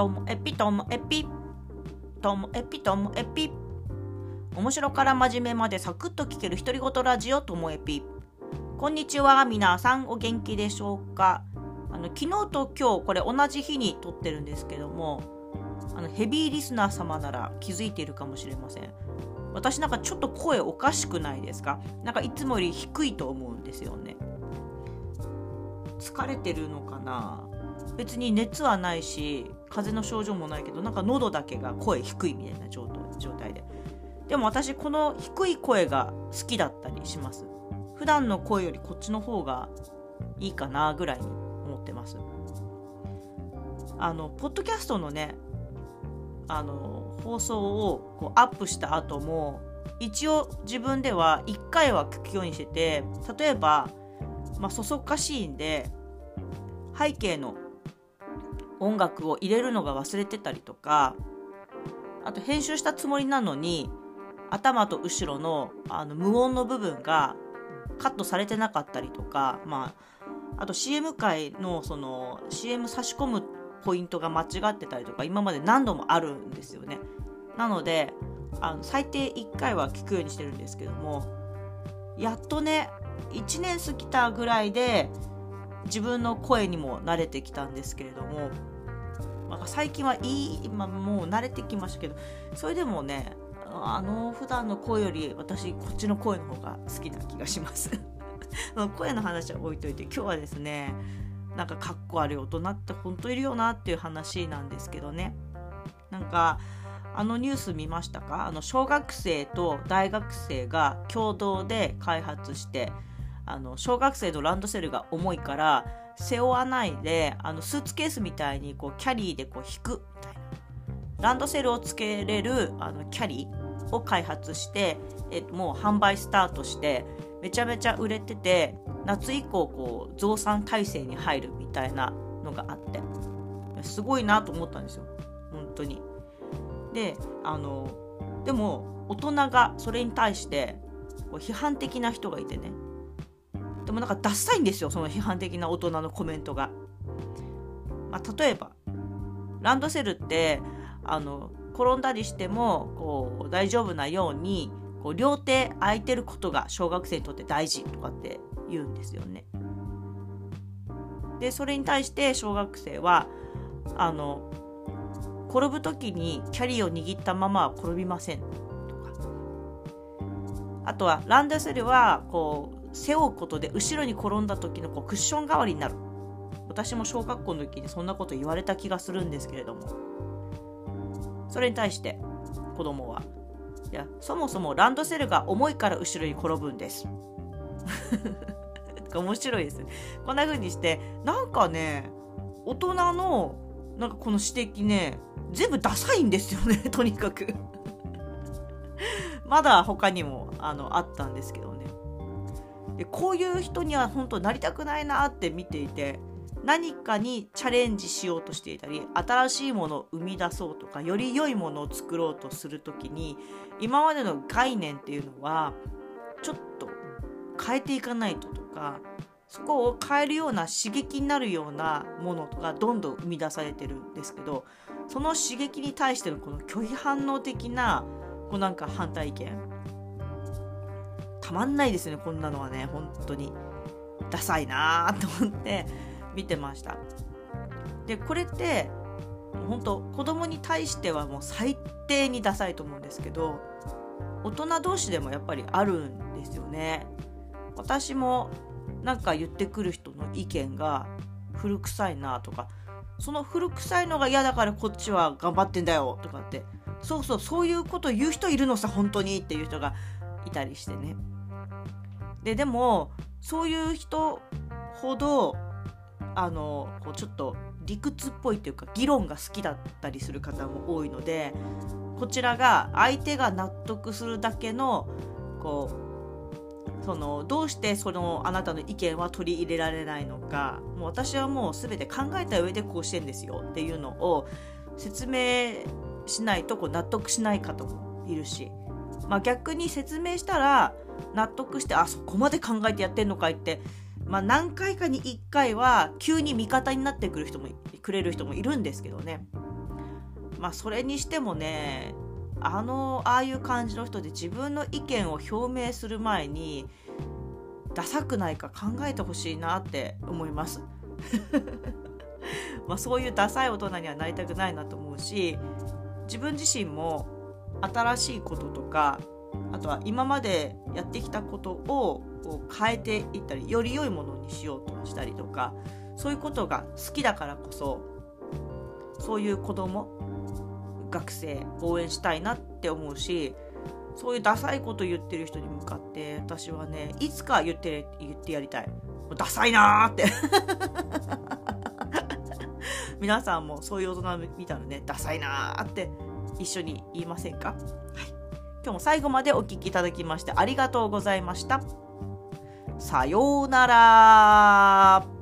ともエピともエピ。ともエピともエピ。面白から真面目までサクッと聞ける独り言ラジオともエピ。こんにちは皆さんお元気でしょうか。あの昨日と今日これ同じ日に撮ってるんですけどもあのヘビーリスナー様なら気づいているかもしれません。私なんかちょっと声おかしくないですか？なんかいつもより低いと思うんですよね。疲れてるのかな？別に熱はないし風邪の症状もないけどなんか喉だけが声低いみたいな状態で。でも私この低い声が好きだったりします。普段の声よりこっちの方がいいかなぐらいに思ってます。あのポッドキャストのねあの放送をこうアップした後も一応自分では1回は聞くようにしてて例えば、まあ、そそっかしいんで背景の音楽を入れるのが忘れてたりとかあと編集したつもりなのに頭と後ろのあの無音の部分がカットされてなかったりとか、まあ、あと CM 界のその CM 差し込むポイントが間違ってたりとか今まで何度もあるんですよね。なのであの最低1回は聞くようにしてるんですけどもやっとね1年過ぎたぐらいで自分の声にも慣れてきたんですけれども、まあ、最近はいい、まあ、もう慣れてきましたけどそれでもねあの普段の声より私こっちの声の方が好きな気がします。声の話は置いといて今日はですねなんかかっこ悪い大人って本当いるよなっていう話なんですけどね。なんかあのニュース見ましたか？あの小学生と大学生が共同で開発してあの小学生のランドセルが重いから背負わないであのスーツケースみたいにこうキャリーでこう引くみたいな。ランドセルをつけれるあのキャリーを開発して、えもう販売スタートしてめちゃめちゃ売れてて夏以降こう増産体制に入るみたいなのがあって。すごいなと思ったんですよ。本当に。であのでも大人がそれに対してこう批判的な人がいてね。でもなんかダッサいんですよその批判的な大人のコメントが。まあ、例えばランドセルってあの転んだりしてもこう大丈夫なようにこう両手空いてることが小学生にとって大事とかって言うんですよね。でそれに対して小学生はあの転ぶ時にキャリーを握ったままは転びませんとかあとはランドセルはこう背負うことで後ろに転んだ時のこうクッション代わりになる。私も小学校の時にそんなこと言われた気がするんですけれども。それに対して子供はいやそもそもランドセルが重いから後ろに転ぶんです 面白いですこんな風にしてなんかね大人のなんかこの指摘ね全部ダサいんですよね とにかく。まだ他にもあのあったんですけどね。でこういう人には本当なりたくないなって見ていて何かにチャレンジしようとしていたり新しいものを生み出そうとかより良いものを作ろうとする時に今までの概念っていうのはちょっと変えていかないととかそこを変えるような刺激になるようなものがどんどん生み出されてるんですけどその刺激に対してのこの拒否反応的なこうなんか反対意見たまんないですねこんなのはね本当に。ダサいなと思って見てました。でこれって本当子供に対してはもう最低にダサいと思うんですけど大人同士でもやっぱりあるんですよね。私もなんか言ってくる人の意見が古臭いなとかその古臭いのが嫌だからこっちは頑張ってんだよとかってそうそうそういうこと言う人いるのさ本当にっていう人がいたりしてね。ででもそういう人ほどあのこうちょっと理屈っぽいっていうか議論が好きだったりする方も多いのでこちらが相手が納得するだけのこうそのどうしてそのあなたの意見は取り入れられないのかもう私はもう全て考えた上でこうしてんですよっていうのを説明しないとこう納得しない方もいるし、まあ、逆に説明したら納得してあそこまで考えてやってんのかいって。まあ、何回かに1回は急に味方になってくる人もくれる人もいるんですけどね。まあそれにしてもねあのああいう感じの人で自分の意見を表明する前にダサくないか考えてほしいなって思います。まあそういうダサい大人にはなりたくないなと思うし自分自身も新しいこととかあとは今までやってきたことをこう変えていったりより良いものにしようとしたりとかそういうことが好きだからこそそういう子供学生応援したいなって思うしそういうダサいこと言ってる人に向かって私はねいつか言って言ってやりたい。ダサいなーって。皆さんもそういう大人見たらねダサいなーって一緒に言いませんか、はい、今日も最後までお聴きいただきましてありがとうございました。さようなら